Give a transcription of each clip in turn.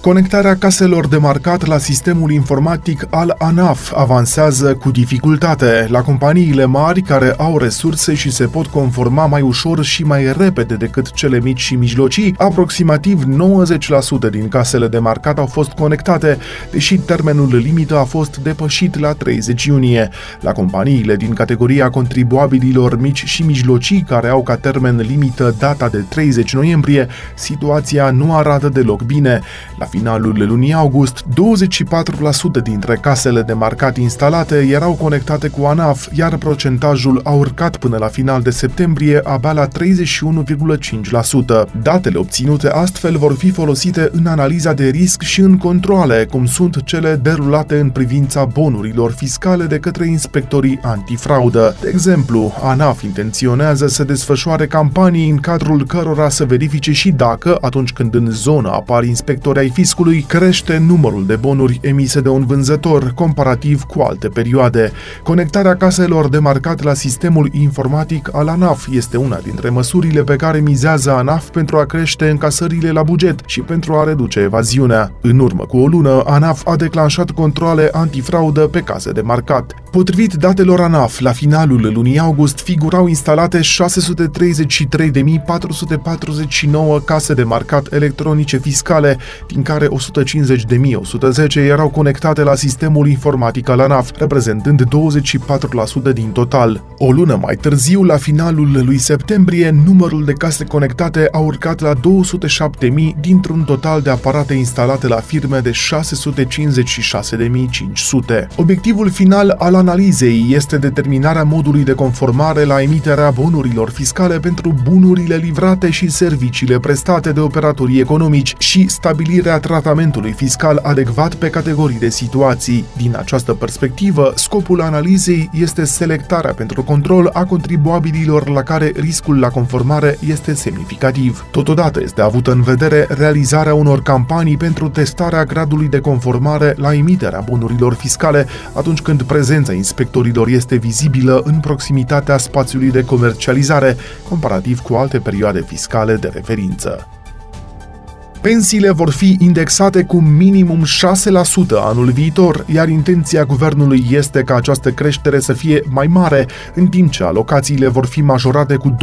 Conectarea caselor de marcat la sistemul informatic al ANAF avansează cu dificultate. La companiile mari care au resurse și se pot conforma mai ușor și mai repede decât cele mici și mijlocii, aproximativ 90% din casele de marcat au fost conectate, deși termenul limită a fost depășit la 30 iunie. La companiile din categoria contribuabililor mici și mijlocii care au ca termen limită data de 30 noiembrie, situația nu arată deloc bine. La finalul lunii august, 24% dintre casele de marcat instalate erau conectate cu ANAF, iar procentajul a urcat până la final de septembrie abia la 31,5%. Datele obținute astfel vor fi folosite în analiza de risc și în controle, cum sunt cele derulate în privința bonurilor fiscale de către inspectorii antifraudă. De exemplu, ANAF intenționează să desfășoare campanii în cadrul cărora să verifice și dacă, atunci când în zonă apar inspectori ai fiscului crește numărul de bonuri emise de un vânzător, comparativ cu alte perioade. Conectarea caselor de marcat la sistemul informatic al ANAF este una dintre măsurile pe care mizează ANAF pentru a crește încasările la buget și pentru a reduce evaziunea. În urmă cu o lună, ANAF a declanșat controle antifraudă pe case de marcat. Potrivit datelor ANAF, la finalul lunii august figurau instalate 633.449 case de marcat electronice fiscale, din care 150.110 erau conectate la sistemul informatic al ANAF, reprezentând 24% din total. O lună mai târziu, la finalul lui septembrie, numărul de case conectate a urcat la 207.000 dintr-un total de aparate instalate la firme de 656.500. Obiectivul final al analizei este determinarea modului de conformare la emiterea bonurilor fiscale pentru bunurile livrate și serviciile prestate de operatorii economici și stabilirea tratamentului fiscal adecvat pe categorii de situații. Din această perspectivă, scopul analizei este selectarea pentru control a contribuabililor la care riscul la conformare este semnificativ. Totodată este avută în vedere realizarea unor campanii pentru testarea gradului de conformare la emiterea bunurilor fiscale atunci când prezența inspectorilor este vizibilă în proximitatea spațiului de comercializare, comparativ cu alte perioade fiscale de referință. Pensiile vor fi indexate cu minimum 6% anul viitor, iar intenția guvernului este ca această creștere să fie mai mare, în timp ce alocațiile vor fi majorate cu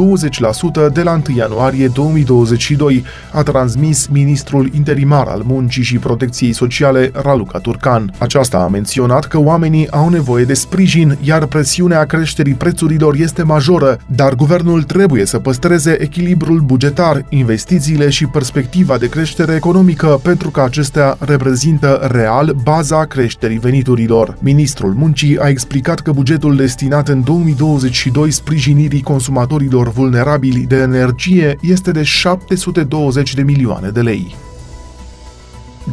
20% de la 1 ianuarie 2022, a transmis ministrul interimar al Muncii și Protecției Sociale, Raluca Turcan. Aceasta a menționat că oamenii au nevoie de sprijin, iar presiunea creșterii prețurilor este majoră, dar guvernul trebuie să păstreze echilibrul bugetar, investițiile și perspectiva de creștere creștere economică pentru că acestea reprezintă real baza creșterii veniturilor. Ministrul Muncii a explicat că bugetul destinat în 2022 sprijinirii consumatorilor vulnerabili de energie este de 720 de milioane de lei.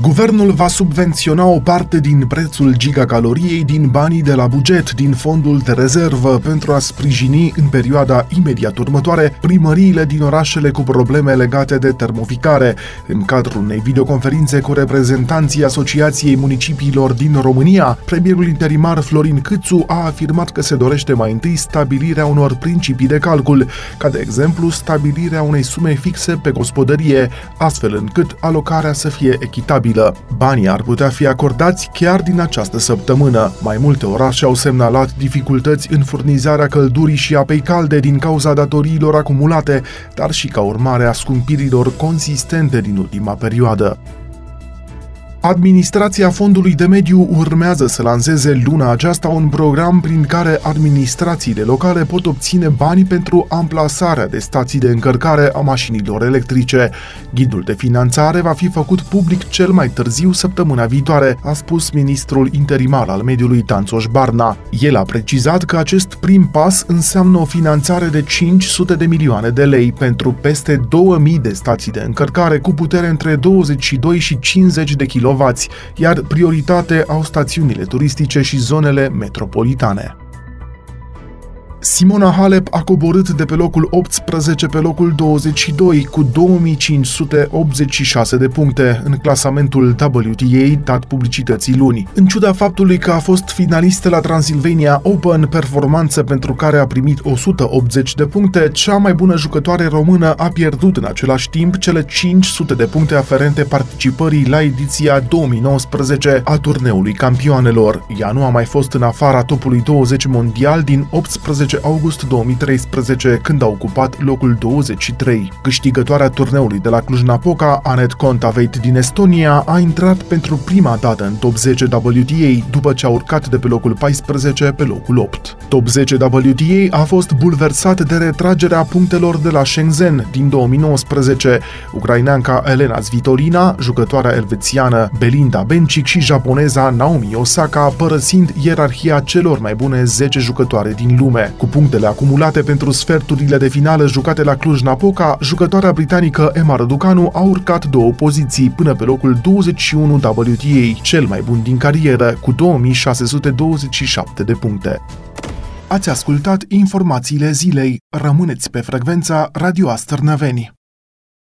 Guvernul va subvenționa o parte din prețul gigacaloriei din banii de la buget din fondul de rezervă pentru a sprijini în perioada imediat următoare primăriile din orașele cu probleme legate de termoficare. În cadrul unei videoconferințe cu reprezentanții Asociației Municipiilor din România, premierul interimar Florin Câțu a afirmat că se dorește mai întâi stabilirea unor principii de calcul, ca de exemplu stabilirea unei sume fixe pe gospodărie, astfel încât alocarea să fie echitabilă echitabilă. Banii ar putea fi acordați chiar din această săptămână. Mai multe orașe au semnalat dificultăți în furnizarea căldurii și apei calde din cauza datoriilor acumulate, dar și ca urmare a scumpirilor consistente din ultima perioadă. Administrația Fondului de Mediu urmează să lanseze luna aceasta un program prin care administrațiile locale pot obține bani pentru amplasarea de stații de încărcare a mașinilor electrice. Ghidul de finanțare va fi făcut public cel mai târziu săptămâna viitoare, a spus ministrul interimar al mediului Tanțoș Barna. El a precizat că acest prim pas înseamnă o finanțare de 500 de milioane de lei pentru peste 2000 de stații de încărcare cu putere între 22 și 50 de kW kW, iar prioritate au stațiunile turistice și zonele metropolitane. Simona Halep a coborât de pe locul 18 pe locul 22 cu 2586 de puncte în clasamentul WTA dat publicității luni. În ciuda faptului că a fost finalistă la Transilvania Open, performanță pentru care a primit 180 de puncte, cea mai bună jucătoare română a pierdut în același timp cele 500 de puncte aferente participării la ediția 2019 a turneului campioanelor. Ea nu a mai fost în afara topului 20 mondial din 18 18 august 2013, când a ocupat locul 23. Câștigătoarea turneului de la Cluj-Napoca, Anet Kontaveit din Estonia, a intrat pentru prima dată în top 10 WTA, după ce a urcat de pe locul 14 pe locul 8. Top 10 WTA a fost bulversat de retragerea punctelor de la Shenzhen din 2019. Ucraineanca Elena Svitolina, jucătoarea elvețiană Belinda Bencic și japoneza Naomi Osaka, părăsind ierarhia celor mai bune 10 jucătoare din lume. Cu punctele acumulate pentru sferturile de finală jucate la Cluj-Napoca, jucătoarea britanică Emma Răducanu a urcat două poziții până pe locul 21 WTA, cel mai bun din carieră, cu 2627 de puncte. Ați ascultat informațiile zilei. Rămâneți pe frecvența Radio Astărnăveni.